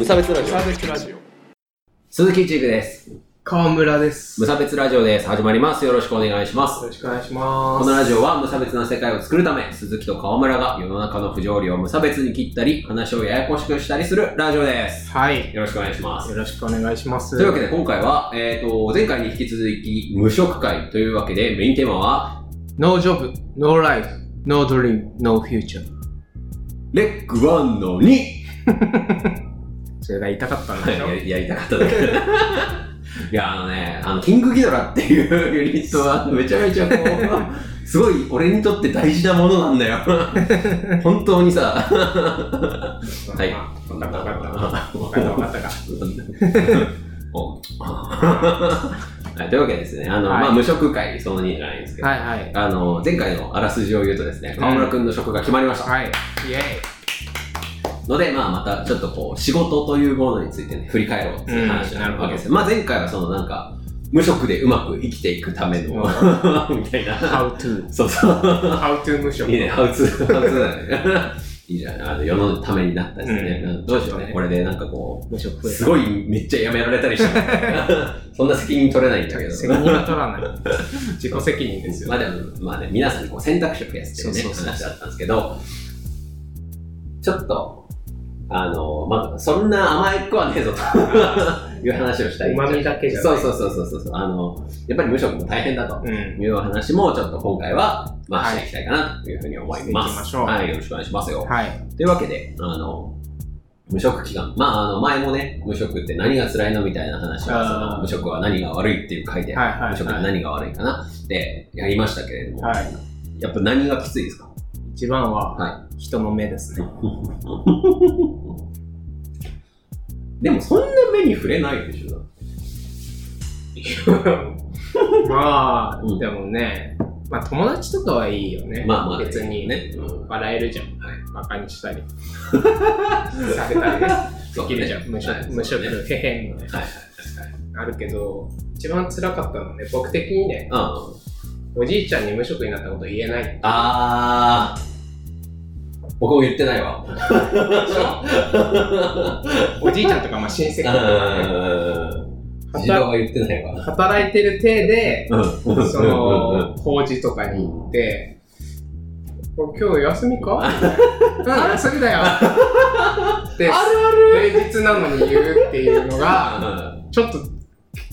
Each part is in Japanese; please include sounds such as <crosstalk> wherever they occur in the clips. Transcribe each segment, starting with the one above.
無差別ラジオ無差別ラジオ。鈴木一グです。川村です。よ無差別ラジオです。始まります。よろしくお願いします。ろしくお願いします。このラジオは無差別な世界を作るため、鈴木と川村が世の中の不条理を無差別に切ったり、話をややこしくしたりするラジオです。はい。よろしくお願いします。よろしくお願いします。というわけで今回は、えっ、と、前回に引き続き無職会というわけで、メインテーマは、No job, no life, no dream, no future。レックワンの 2! <laughs> それが言いたかったんでしょ？ややりたかっただけ。<laughs> いや、あのね、あの、キングギドラっていうユニットはめちゃめちゃこう、<laughs> すごい俺にとって大事なものなんだよ。<laughs> 本当にさ。はい。わかったわかった。わかったわかったか。おはい、というわけでですね、あの、はいまあ、無職会その2じゃないんですけど、はいはい。あの、前回のあらすじを言うとですね、川村くんの職が決まりました。はい。イェイ。ので、まあ、またちょっとこう、仕事というものについてね、振り返ろうっていう話なわけですよ。まあ、前回はそのなんか、無職でうまく生きていくための、<laughs> みたいな。How to. そうそう。How to 無職。いいね、ハウツー、ハウツーだね。<laughs> いいじゃん。あの、世のためになったですね。うんどうしようね。これでなんかこう、無職すごいめっちゃやめられたりしたら <laughs> そんな責任取れないんだけど。責任は取らない。自己責任ですよ。まあでも、まあね、皆さんにこう選択肢を増やすっていうね、話だったんですけど、ちょっと、あの、まあ、そんな甘いっ子はねえぞという話をしたい。旨味だけじゃないそうそうそうそうそう。あの、やっぱり無職も大変だとうん。いう話も、ちょっと今回は、まあ、していきたいかなというふうに思います。していしはい、よろしくお願いしますよ。はい。というわけで、あの、無職期間。まあ、あの、前もね、無職って何が辛いのみたいな話は、その無職は何が悪いっていう書いて、はいはいはい無職で何が悪いかなってやりましたけれども、はい。やっぱ何がきついですか？一番は、は人の目ですね。<laughs> でもそんな目に触れないでしょ <laughs> まあ、うんでもね、まあ友達とかはいいよね。まあまあね別にねうん笑えるじゃん。はいバカにしたり。<laughs> されたりね。できるじゃん。無職、はい無職、へへんのね。はいはいあるけど、一番辛かったのはね、僕的にね。おじいちゃんに無職になったこと言えない。あー。僕も言ってないわ。<laughs> おじいちゃんとかまあ親戚とかね、うん。自動は言ってないわ。働いてる体で、うん。その、法事とかに行って、今日休みかうん、休みだよって、平日なのに言うっていうのが、ちょっと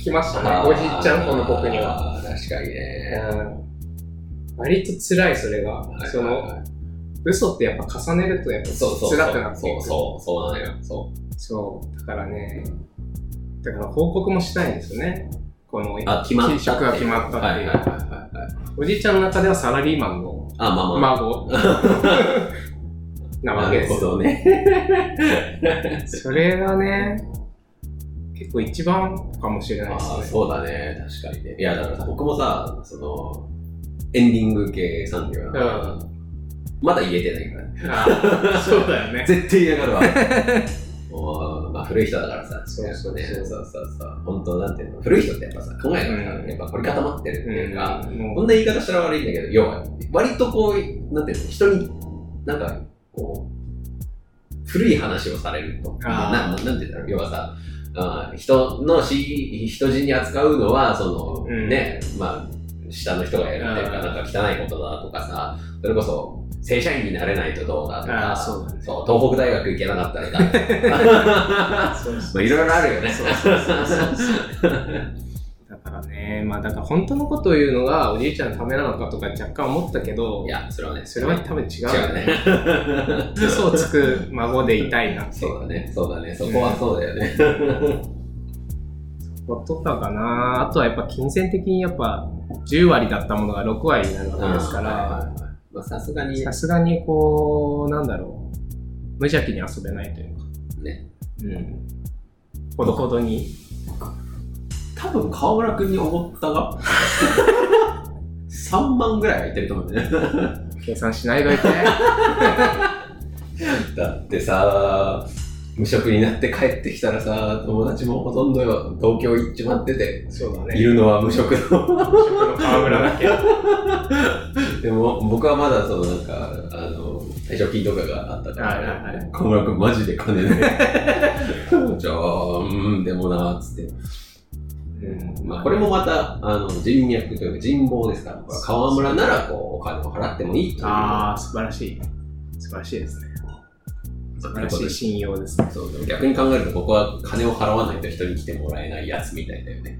きましたね、おじいちゃん子の僕には。確かにね。うん割と辛い、それが。はいその、嘘ってやっぱ重ねるとやっぱ。辛くなって。そうそう、そうなのよ。そそう。だからね、だから報告もしたいんですよね。この、う。あ、決まったっていう。職が決まったっていう。おじいちゃんの中ではサラリーマンのあ、まあまあ。孫 <laughs> なわけですよ。ね。<laughs> それがね、結構一番かもしれないですね。そうだね。確かにね。いや、だからさ、僕もさ、その、エンディング系産業だから、うんまだ言えてないからね。あそうだよね。<laughs> 絶対嫌がるわ。<laughs> もう、まあ古い人だからさ、そうそうそうね、そうそうそう。本当なんていうの、古い人ってやっぱさ、考えがさ、うんやっぱ凝り固まってるっていうか、うんもこんな言い方したら悪いんだけど、要は、割とこう、なんていうの、人に、なんか、こう、古い話をされると。なななんていうんだろう、要はさ、あー人のし、人人に扱うのは、その、うんね、まあ、下の人がやるっていうか、なんか汚いことだとかさ、それこそ、正社員になれないとどうだとか、そうだね。東北大学行けなかったらダメだそうまあいろいろあるよね。だからね、まあだから本当のことを言うのがおじいちゃんのためなのかとか若干思ったけどい、や、それはね、それは多分違う違うね。嘘をつく孫でいたいなって。そうだね、そうだね、そこはそうだよね。ことかかな。あとはやっぱ金銭的にやっぱ10割だったものが6割になるわけですかはいら、さすがに、さすがにこう、なんだろう、無邪気に遊べないというか、ね、うん。ほどほどに。多分川村君におごったが、<laughs> 3万ぐらい入ってると思うんだよね。<laughs> 計算しないといて。<laughs> だってさ、無職になって帰ってきたらさ、友達もほとんど東京行っちまってて、そうだね。いるのは無職の。食の河村だけ？<laughs> でも、僕はまだそのなんか、あの、退職金とかがあったかはいははい、河村くんマジで金ない。<laughs> じゃあ、うん、でもな、つって。うんまあ、これもまた、あの、人脈というか人望ですから、河村なら、こう、お金を払ってもいいという。ああ、素晴らしい。素晴らしいですね。素晴らしい信用ですね。そうでも逆に考えると、ここは金を払わないと人に来てもらえないやつみたいだよね。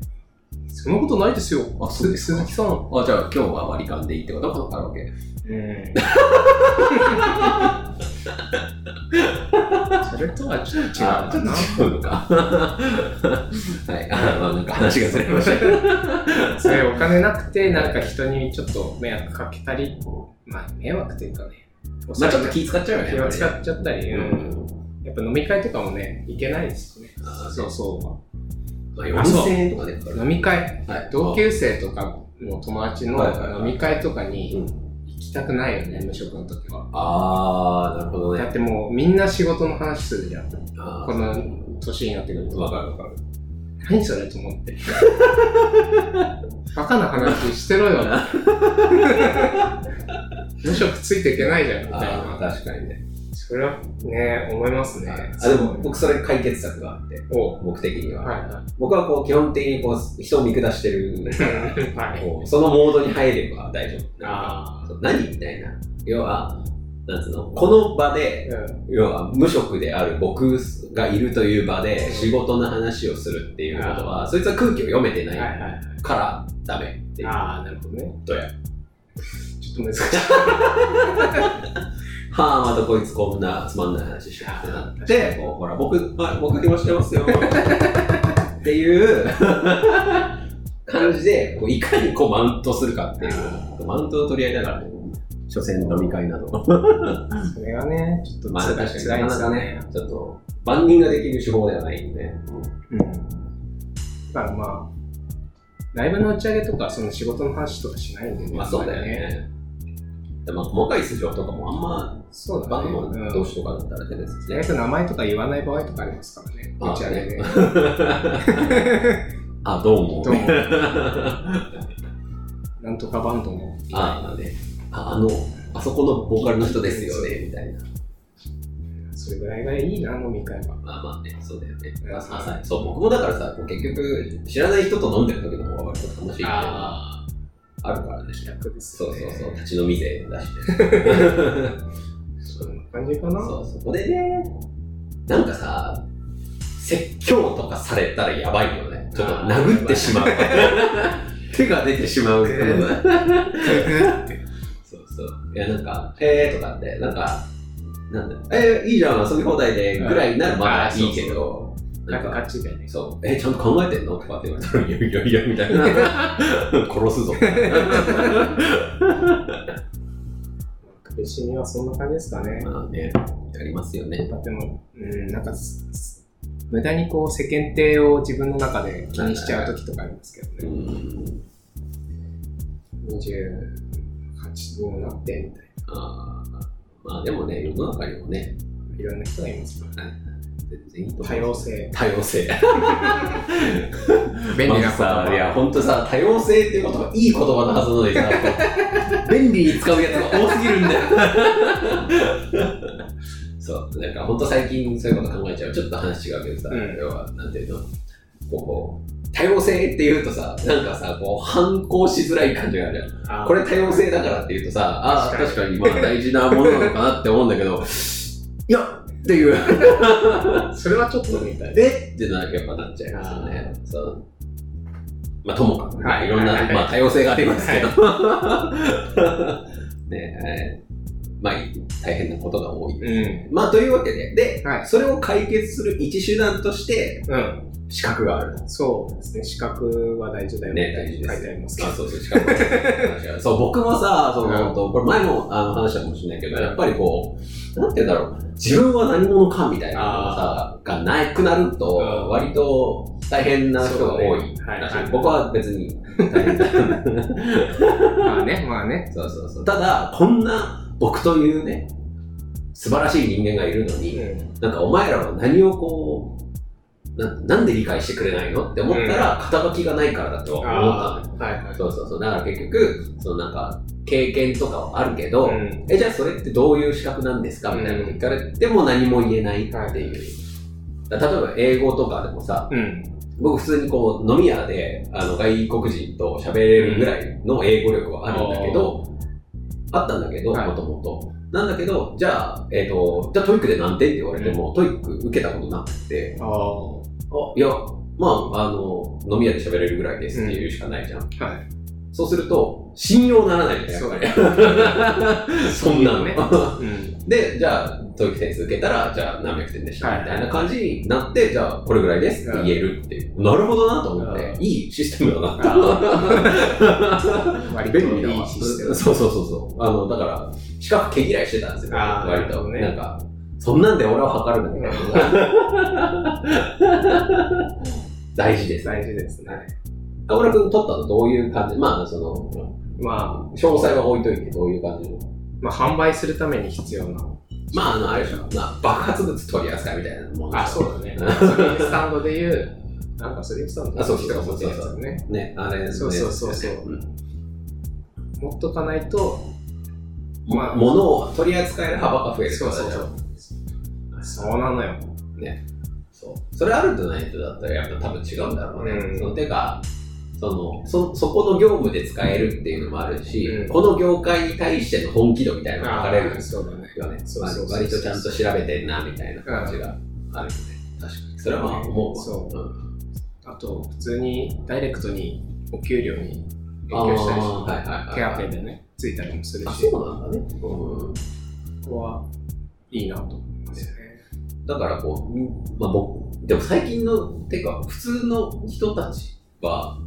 そんなことないですよ。あ鈴木さん。あ、じゃあ今日は割り勘でいいってこと？このカラオケ。うん。<laughs> それとはちょっと違うあかな。ちょっと違うのか。<laughs> はい。あ、まあなんか話がずれましたけど。<laughs> それお金なくて、なんか人にちょっと迷惑かけたり、まあ迷惑というかね。まあちょっと気使っちゃうよね。気を使やっちゃったり、りうんうん。やっぱ飲み会とかもね、行けないですよね。あそうそまあ4000円とかね。かかう。る飲み会、はい。同級生とかの友達の飲み会とかにうん行きたくないよね、無職の時は。あー、なるほどね。だってもうみんな仕事の話するじゃん。この年になってくると。わかるわかる。何それと思って。<laughs> バカな話してろよ。<laughs> <laughs> 無職ついていけないじゃん、みたいな。確かにね。それはね、思いますね。あ、でも僕それ解決策があって、お僕的には。はいは僕はこう基本的にこう人を見下してるから、い。<laughs> はい。こうそのモードに入れば大丈夫。あ何みたいな。要は、なんつうの、この場で、あ。うん。要は無職である僕がいるという場で仕事の話をするっていうことは、そいつは空気を読めてない。からダメっていうこああ、なるほどね。とや。っと難しい。<laughs> はあ、またこいつこんなつまんない話してってなって、こうほら、僕、はい、僕暇してますよ。っていう感じで、こういかにこうマウントするかっていう、マウントを取り合いながらね、所詮飲み会など。それがね、ちょっとまあ辛い確かになか辛いですよねなかね。、ちょっと万人ができる手法ではないんで。うん。だからまあ、ライブの打ち上げとか、その仕事の話とかしないんでね。まあそうだよ。ね。でまあ細かい素性とかもあんま、そうだね。バンドうん同士とかだったら全然ですね。最悪名前とか言わない場合とかありますからね。あ打ち上げで。<laughs> あ、どうも。どうもなんとかバンドの。ああね。あ、あの、あそこのボーカルの人ですよね、みたいな。それぐらいがいいな、飲み会は。まあまあね、そうだよね。そう、僕もだからさ、結局、知らない人と飲んでる時の方が割と楽しいっていあるからね。気楽ですそうよね。そうそう、立ち飲み勢だしね。そんな感じかな。そう、そこでね、なんかさ、説教とかされたらやばいよね。ちょっと殴ってしまう。<laughs> 手が出てしまうそうそう。いや、なんか、えーとかって、なんか、なんだ、えー、いいじゃん、遊び放題で、ぐらいならまだいいけど、なんか、ガチでね。そう、えー、ちゃんと考えてんの？とかって言われたら、いやいやいや、みたいな。<laughs> 殺すぞ。苦しみはそんな感じですかね。まあね、やりますよね。だってもう、うん、なんか無駄にこう世間体を自分の中で気にしちゃう時とかありますけうどね。ん。28にもなってみたいあーまあでもね、世の中にもね、な。いろんな人がいますからね。全然いいと思う。多様性。多様性。<laughs> 便利な言葉。いや、ほんとさ、多様性っていう言葉、いい言葉のはずなのにさ、便利に使うやつが多すぎるんだよ。<laughs> そう、なんかほんと最近そういうこと考えちゃう。ちょっと話違うけどさ、うん要は、なんていうの、こう、多様性って言うとさ、なんかさ、こう、反抗しづらい感じがあるじゃん。これ多様性だからって言うとさ、ああ、確確かにまあ大事なものなのかなって思うんだけど、<laughs> いや、っていう。<laughs> それはちょっとみたいな。えってな、やっぱなっちゃいますよね。そう。まあ、ともかくね、はいいろんな、はいはいまあ、多様性がありますけど。<laughs> ねえーまあ、大変なことが多い。うん。まあ、というわけで、で、はいそれを解決する一手段として、うん。資格がある。そうですね。資格は大事だよね、大事です。書いてありますけど。あそうそう、資格 <laughs> そう、僕もさ、その、うんこれ前もあの話したかもしれないけど、やっぱりこう、なんて言うんだろう、自分は何者かみたいなのがさ、がなくなると、うん。割と大変な人が多い。僕は別に。大変だ。<laughs> まあね、まあね。そうそうそう。ただ、こんな僕というね、素晴らしい人間がいるのに、うん。なんかお前らは何をこう、ななんで理解してくれないの？って思ったら、肩書きがないからだとは思ったのよ。はいはい。そうそうそう。だから結局、そのなんか、経験とかはあるけど、うんえ、じゃあそれってどういう資格なんですか？みたいなこと聞かれても何も言えないっていう。だから例えば英語とかでもさ、うん。僕普通にこう飲み屋であの外国人と喋れるぐらいの英語力はあるんだけど、あったんだけど、はいもともと。なんだけど、じゃあ、えっ、と、じゃあ TOEIC で何点って言われても、 TOEIC 受けたことなくて、いや、まあ、あの、飲み屋で喋れるぐらいですっていうしかないじゃん。はい。そうすると、信用ならないよね、やっぱり。<laughs> そんなのねね。うん。で、じゃあ、 TOEIC 点数受けたら、じゃあ何百点でした、はいみたいな感じになって、じゃあ、これぐらいですって言えるっていう。なるほどなと思ってう、んいいシステムだなって。<laughs> 割と <laughs> 利だわ。いシステム。そうそうそうそう。あの、だから、資格毛嫌いしてたんですよ、割と。ねなんか、そんなんで俺を測るのみたいな。<laughs> 大事です。大事ですね。河村君取ったのどういう感じ？まあ、その、ま詳細は置いといてどういう感じの？あ、まあ、販売するために必要な。まあ、あの、あれでしょ。まあ、爆発物取り扱いみたいなもんあ、そうだね。スタンドで言う、なんかガソリンスタンドあそうそう人うそう持ってるやつだね。ね、あれ、ね、そうそうそうそううん持っとかないと、まあ物を取り扱える幅が増えるってそうそうよそう。そうなのよ。そう。それあるとないとだったらやっぱ多分違うんだろうね。うんそのてか、そのそ、そこの業務で使えるっていうのもあるし、うんこの業界に対しての本気度みたいなのが分かれるんです。よね。割割とちゃんと調べてんな、みたいな感じがあるよね。確かに。それはまあ思うわ。そうんあと、普通にダイレクトにお給料にあ影響したりーはいはいはいし、ケアペイでね、ついたりもするあ、し、そうなんだね。うんここはいいなと思いますね。だからこう、まあ、僕、でも最近の、てか、普通の人たちは、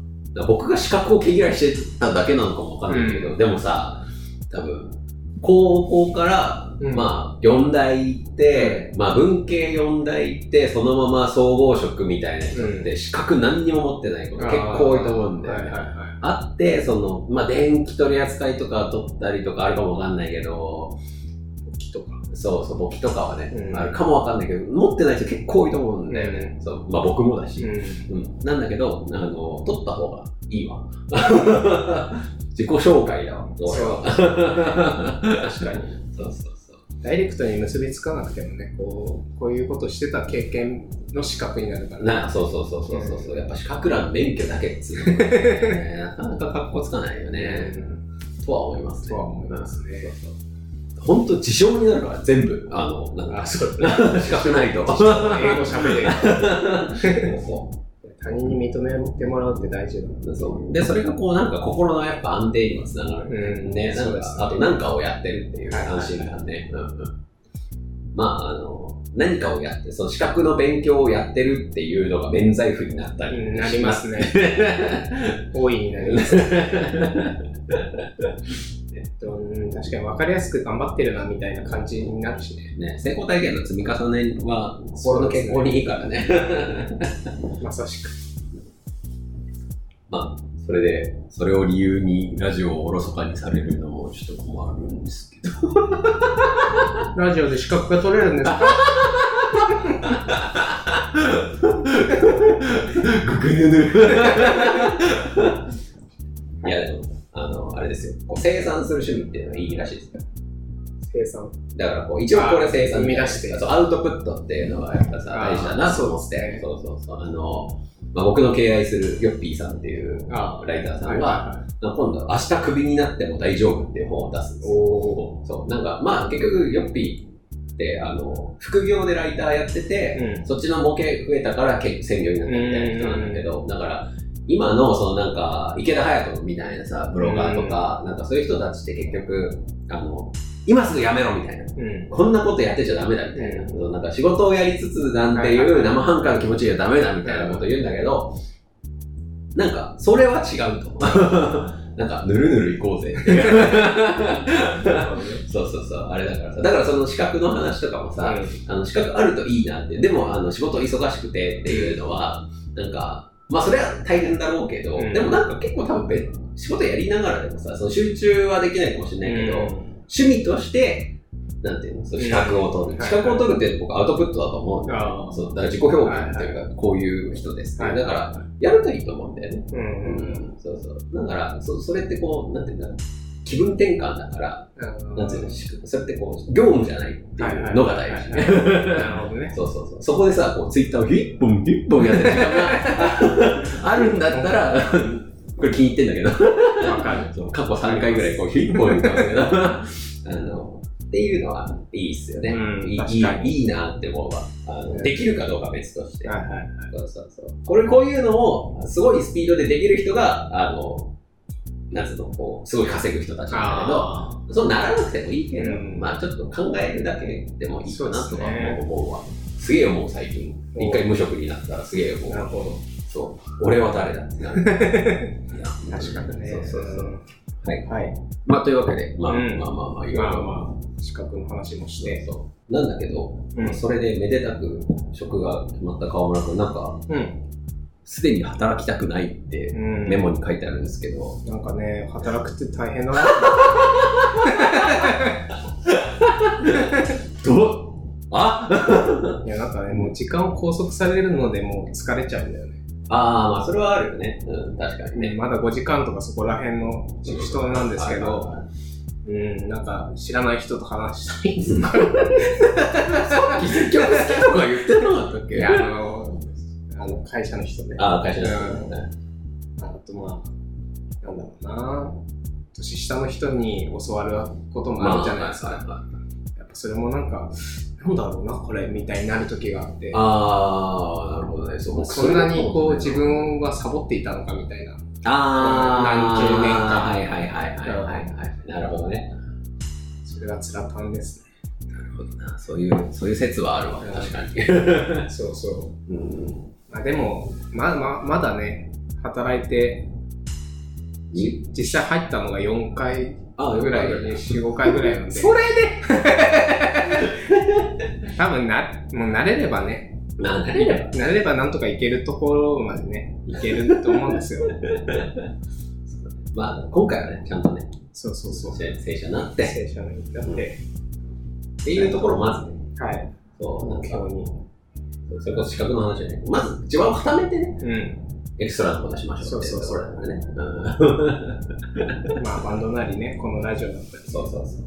僕が資格を毛嫌いしてただけなのかもわかんないけど、うでもさ、多分、高校から、うんまあ、4大行って、まあ、文系4大行って、そのまま総合職みたいな人って、資格何にも持ってないこと結構多いと思うんだよね。はいはいはい。あって、その、まあ、電気取り扱いとか取ったりとかあるかもわかんないけど。そうそう、簿記とかはね、うんあるかもわかんないけど、持ってない人結構多いと思うんだよね。うそう、まあ僕もだし。うん。うん。なんだけど、あの、取った方がいいわ。<laughs> 自己紹介だわ、俺は。確かに。<laughs> そうそうそう。ダイレクトに結びつかなくてもね、こう、こういうことしてた経験の資格になるから、な、そうそうそうそうそうそう。やっぱ資格欄免許だけっつうのがね <laughs> なかなか格好つかないよね。とは思いますね。とは思いますねそうそう本当自称になるから、全部。あの、なんか、あ、そう資格ないと。英語喋れ他人に認めてもらうって大事だな。そうで、それがこうなんか心のやっぱ安定にもつながる。うんね、なんか、あと何かをやってるっていう安心感ね。うんうんまあ、あの、何かをやって、その資格の勉強をやってるっていうのが免罪符になったりうんなりしますね。<laughs> 大いになります。<laughs> えっと、うん確かに分かりやすく頑張ってるなみたいな感じになるしね。ね、成功体験の積み重ねは心の健康にいいからね。まさしく。まあ、それで、それを理由にラジオをおろそかにされるのもちょっと困るんですけど。ラジオで資格が取れるんですか？<laughs> <laughs> いや、でも、あの、あれですよ。こう生産する趣味っていうのはいいらしいですよ。生産。だからこう、一応これ生産あ生み出してそうアウトプットっていうのはやっぱさ、あー大事だなと思って。そうですねそうそうそう。あの、まあ、僕の敬愛するヨッピーさんっていうあライターさんが、はいは今度、明日クビになっても大丈夫っていう本を出すんですよ。おそう。なんか、まあ結局、ヨッピーって、あの、副業でライターやってて、うんそっちの模型増えたからけ専業になったみたいな人なんだけど、だから、今の、そのなんか、池田隼人みたいなさ、ブロガーとか、なんかそういう人たちって結局、あの、今すぐやめろみたいな。うん。こんなことやってちゃダメだみたいな。うんなんか仕事をやりつつなんていう生半可な気持ちじゃダメだみたいなこと言うんだけど、なんか、それは違うと。<laughs> なんか、ぬるぬるいこうぜ。<laughs> そうそうそう、あれだからさ。だからその資格の話とかもさ、あの資格あるといいなって。でも、あの仕事忙しくてっていうのは、なんか、まあそれは大変だろうけど、うんでもなんか結構多分別仕事やりながらでもさ、その集中はできないかもしれないけど、趣味として、なんていうの、そう資格を取る。うん資格を取るって僕アウトプットだと思うんだそう、だから自己表現っていうか、こういう人ですっていう。だから、やるといいと思うんだよね。うんううんん、そうそう。だから、そそれってこう、なんていうんだろう。気分転換だから、うん。なんていうの、それってこう、業務じゃないっていうのが大事。なるほどね。そうそうそう。そこでさ、こう、ツイッターを一本一本やってる時間があるんだったら、これ気に入ってんだけど、わかる。そう過去3回ぐらいこう、一本言ってますけど、あの、っていうのはいいっすよね。うんいいいいいなって思うわ。あのねできるかどうかは別として。はいはいはい。そうそうそう。これ、こういうのを、すごいスピードでできる人が、あの、なんつうの、こう、すごい稼ぐ人たちなんだけど、あそうならなくてもいいけど、うんまあちょっと考えるだけでもいいかなとか思うわ。すげえ思う、最近。お一回無職になったらすげえ思あ。なるう。ほど。そう。俺は誰だってなる。<laughs> いや確かにね。そうそうそう。はい。はい。まあというわけで、まあ、うんまあまあまあ、いろいろ。まあまあ、資格の話もして。そうそう。なんだけど、うんそれでめでたく職が決まった川村君、なんか、うん。すでに働きたくないってうんメモに書いてあるんですけど、なんかね、働くって大変だな。<laughs> どう？あ？<laughs> いや、なんかね、もう時間を拘束されるので、もう疲れちゃうんだよね。ああ、まあそれはあるよね。うん、確かにね。まだ5時間とかそこら辺の人なんですけど、うん、なんか知らない人と話したいんですか <laughs> 積極好きとか言ってなかったっけ？いや、あの、あの会社の人ね。ああ、会社の人うんね。あとまあ、なんだろうな。年下の人に教わることもあるじゃないですか。まあはいはいはいやっぱそれもなんか、なんだろうな、これ、みたいになる時があって。ああ、なるほどね。そうそんなにこう自分はサボっていたのかみたいな。ああ、何十年間はいはいはいはいはいはい。なるほどね。それがつらたんですなるほどな。そういう、そういう説はあるわ。うん確かに。ね。そうそう。うん。まあでも、まままだね、働いて、じ実際入ったのが4回あぐらい、4、5回ぐらいなんで。<laughs> それ <laughs> 多分な、もう慣れればね、なんだね。慣れればなんとかいけるところまでね、いけると思うんですよ。<laughs> まあ、今回はね、ちゃんとね、そうそうそう。正正社になって、正社員だって、っていうところをまずね、はい、そう、目標に。それこそ資格の話じゃないまず、地盤を固めてね、うん。エクストラのことしましょうっていうところだね。うん <laughs> まあバンドなりね、このラジオだったり、そうそうそう。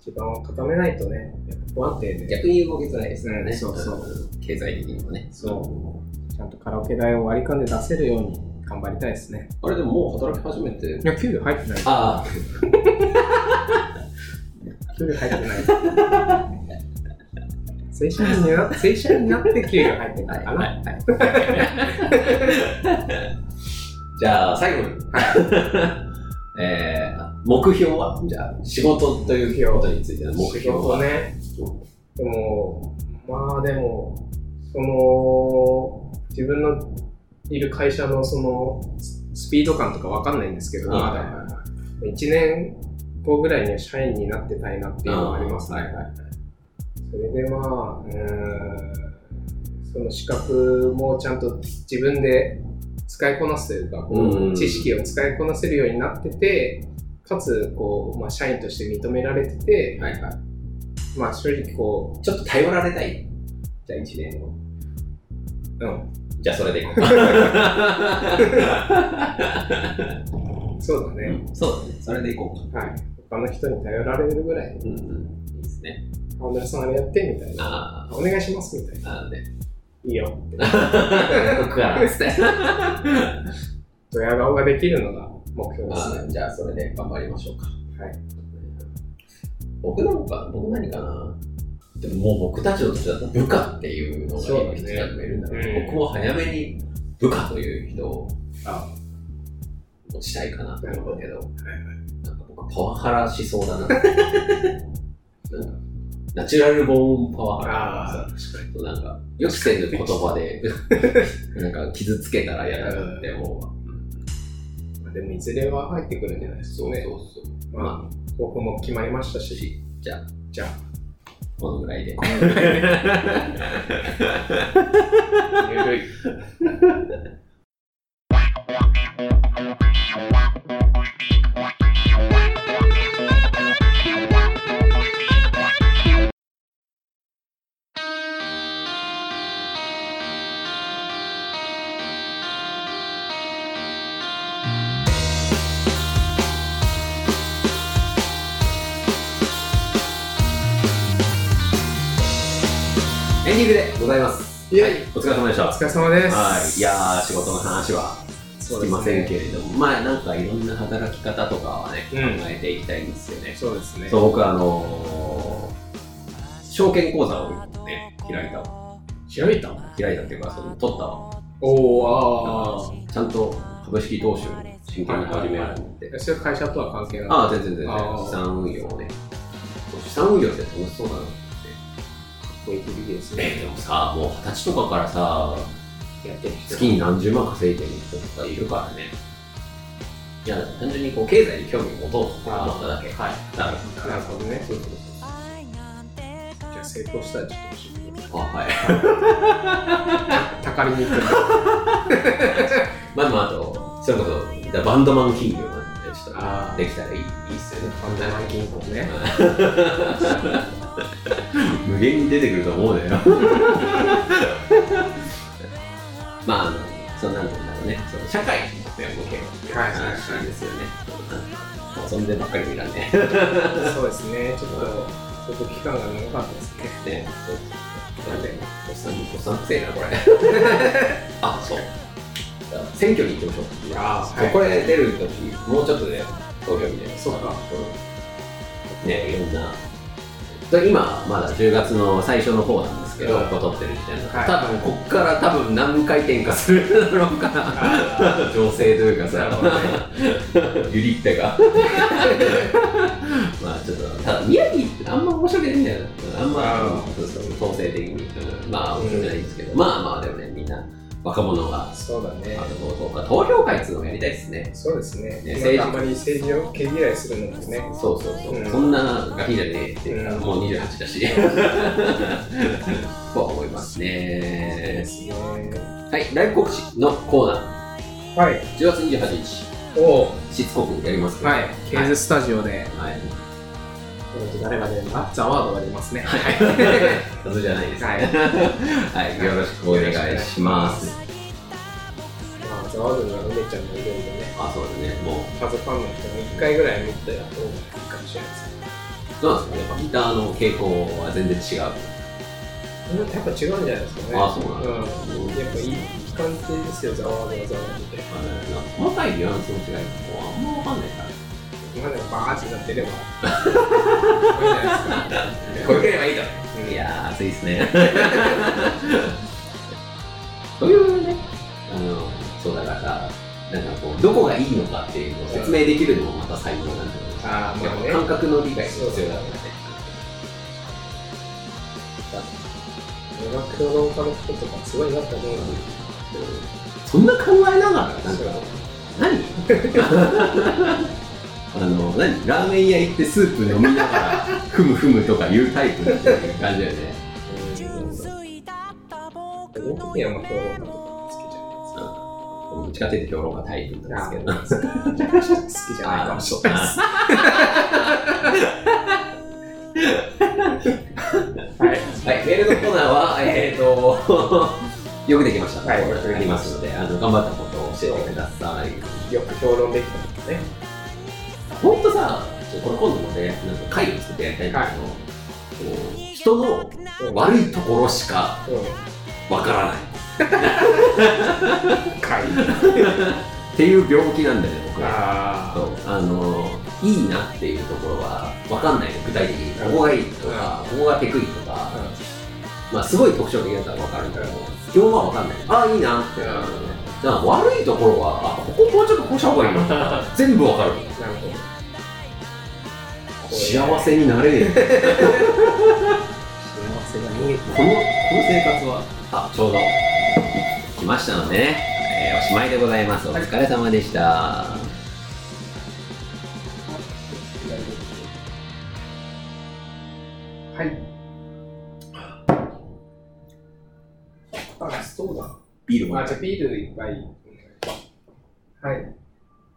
基盤を固めないとね、やっぱ不安定で、逆に動きづらいですからね。うんそうそうん経済的にもね。そう、ちゃんとカラオケ代を割り勘で出せるように頑張りたいですね。あれでももう働き始めて。いや、給料入ってない。あ <laughs> 給料入ってない。正社員にな正社員になって給料入ってるあ、かな。はい、はい、はい。じゃあ、最後に。<laughs> えー、目標は？じゃあ、仕事ということについての目仕標は？事ね。でも、まあでも、その、自分のいる会社のその、スピード感とかわかんないんですけど、まだ1年後ぐらいには社員になってたいなっていうのがありますね。はいはいそれでまあ、うーん、その資格もちゃんと自分で使いこなすというか、こうんう知識を使いこなせるようになってて、かつ、こう、まあ、社員として認められてて、はいはい。まあ、正直こちょっと頼られたい。じゃあ、1年後。う、うん、じゃあ、それでいこう。そうだね。そうだね。それでいこうか。はい。他の人に頼られるぐらい、うんうん。いいですね。川村さんあれやってみたいな。あお願いしますみたいな。あ、なんで。いいよ。<laughs> 僕からつって。ドヤ顔ができるのが目標ですね。あじゃあ、それで頑張りましょうか。はい。僕なんか、僕何かなでももう僕たちの年だと部下っていうのが今必要になるんだから、そうだねうん僕も早めに部下という人をあ持ちたいかなと思うけど、はいはい。なんか僕パワハラしそうだな。なんかナチュラルボーンパワハラああ、確かに。なんか、予期せぬ言葉で、<laughs> なんか傷つけたら嫌だなって思うわ。まあ、でも、いずれは入ってくるんじゃないですかね。そうそうそう。まあ、抱負も決まりましたし、じゃあ、じゃあ、このぐらいで。ゆ <laughs> るい。エンディングでございます。はい、お疲れ様でした。お疲れ様です。はい、いやー、仕事の話はつきませんけれども、まあなんかいろんな働き方とかはね、うん考えていきたいんですよね。そうですね。そう、僕あのー、証券口座をね、開いたわ。開いた？開いたっていうか、その取ったわ。おおあちゃんと株式投資を真剣に始めようと思って。あ。それ会社とは関係ない。ああ、全然全然。資産運用をね。資産運用って楽しそうだな。こういう響きですえね。でもさ、もう二十歳とかからさ、やってる人月に何十万稼いでる人とかいるからね。いや、単純にこう経済に興味を持とうと思っただけ。はい。なるほどね。そうそうそう。じゃあ成功したらちょっと教えてください。あ、はい。たかりに行く。まあまあ、あと、それこそ、バンドマン金魚がね、ちょっあーとできたらいいいいっすよね。ファンダマン銀行ね。<laughs> 無限に出てくると思うねよ。<laughs> まあ、あの、そうなんて言うんだろうね。その社会にね、向けるはいはい話ですよね。遊んでばっかり見らんね。そうですね。ちょっと、ちょっと期間が長かったですね。ね、なんで、おっさん、おっさんくせえな、これ。<laughs> あ、そう。選挙に行きましょう。これ出るとき、もうちょっとで投票日で。そうか。うんね、いろんな。で今、まだ10月の最初の方なんですけど、うん。こう撮ってる時点で、はい。多分こっから多分何回転かする <laughs> だろうかな。情勢というかさ。ね、ゆりってが。<laughs> まあちょっと、ただ宮城ってあんま面白くないんだよな。あんまあ、そうそう、統制的に。うん。まあ面白くないんですけど、まあまあでもね、みんな若者が、そうだねあ。とどうか投票会っていうのをやりたいですね。そうですね。ね今あんまり政治を毛嫌いするのもね。そうそうそう、うんそんなガキじゃねえっていうか、うんもう28だし <laughs> とは思いますねすね。はいライブ告知のコーナはい。ー10月28日おお。しつこくやりますはい。ケーズスタジオで、はい誰が出るのかザワードが出ますね。はい。謎じゃないです。ねはい。はい、よろしくお願いします。まあ、ザワードには梅ちゃんのいろいろね、あそうですね。もう。カズファンの人も1回ぐらい見た方がいいかもしれないです。ね。どうなんですかねやっぱギターの傾向は全然違う。やっぱ違うんじゃないですかね。あそうなんだ。うん。やっぱいい感じですよ、ザワードはザワードで。あの細かいニュアンスの違いもうあんま分かんないから今でもバーってなってれば。<laughs> これければいいだろうんいやー、暑いですね。<laughs> そういうね、あの、そうだからさ、なんかこう、どこがいいのかっていうのを説明できるのもまた才能なんだよね。あーまあね。感覚の理解が必要だからね。音楽評論家の人とかすごいなと思うん。ですそんな考えながら、なんか何？<laughs> あの、何ラーメン屋行ってスープ飲みながら、ふむふむとか言うタイプっていう感じだよね。好きじゃないですか。どっちかっていうと評論家タイプなんですけど。好きじゃないかもしれないです。はい。はい、メールのコーナーは、えっ、と、よくできました。はいよくできますので、あの頑張ったことを教えてください。よく評論できたんですね。ほんとさ、これ今度もね、なんか会を作ってやりたいんだけど、こう人の悪いところしかうん。わからない。かい。っていう病気なんだよね、僕は。あのいいなっていうところは分かんないの具体的に。ここがいいとか、ここがテクイとか、まあすごい特徴的だったら分かるんだけど、基本は分かんない。ああいいなってなるん。だよねだから悪いところはあここもうちょっとこうした方がいいのとか全部分かる。なるほど。幸せになれねえ幸せが見えてこのこの生活は？あちょうど来ましたのでね、えーおしまいでございますお疲れ様でした、はい。あ、そうだ。ビールもあ、じゃあビールいっぱい。はい。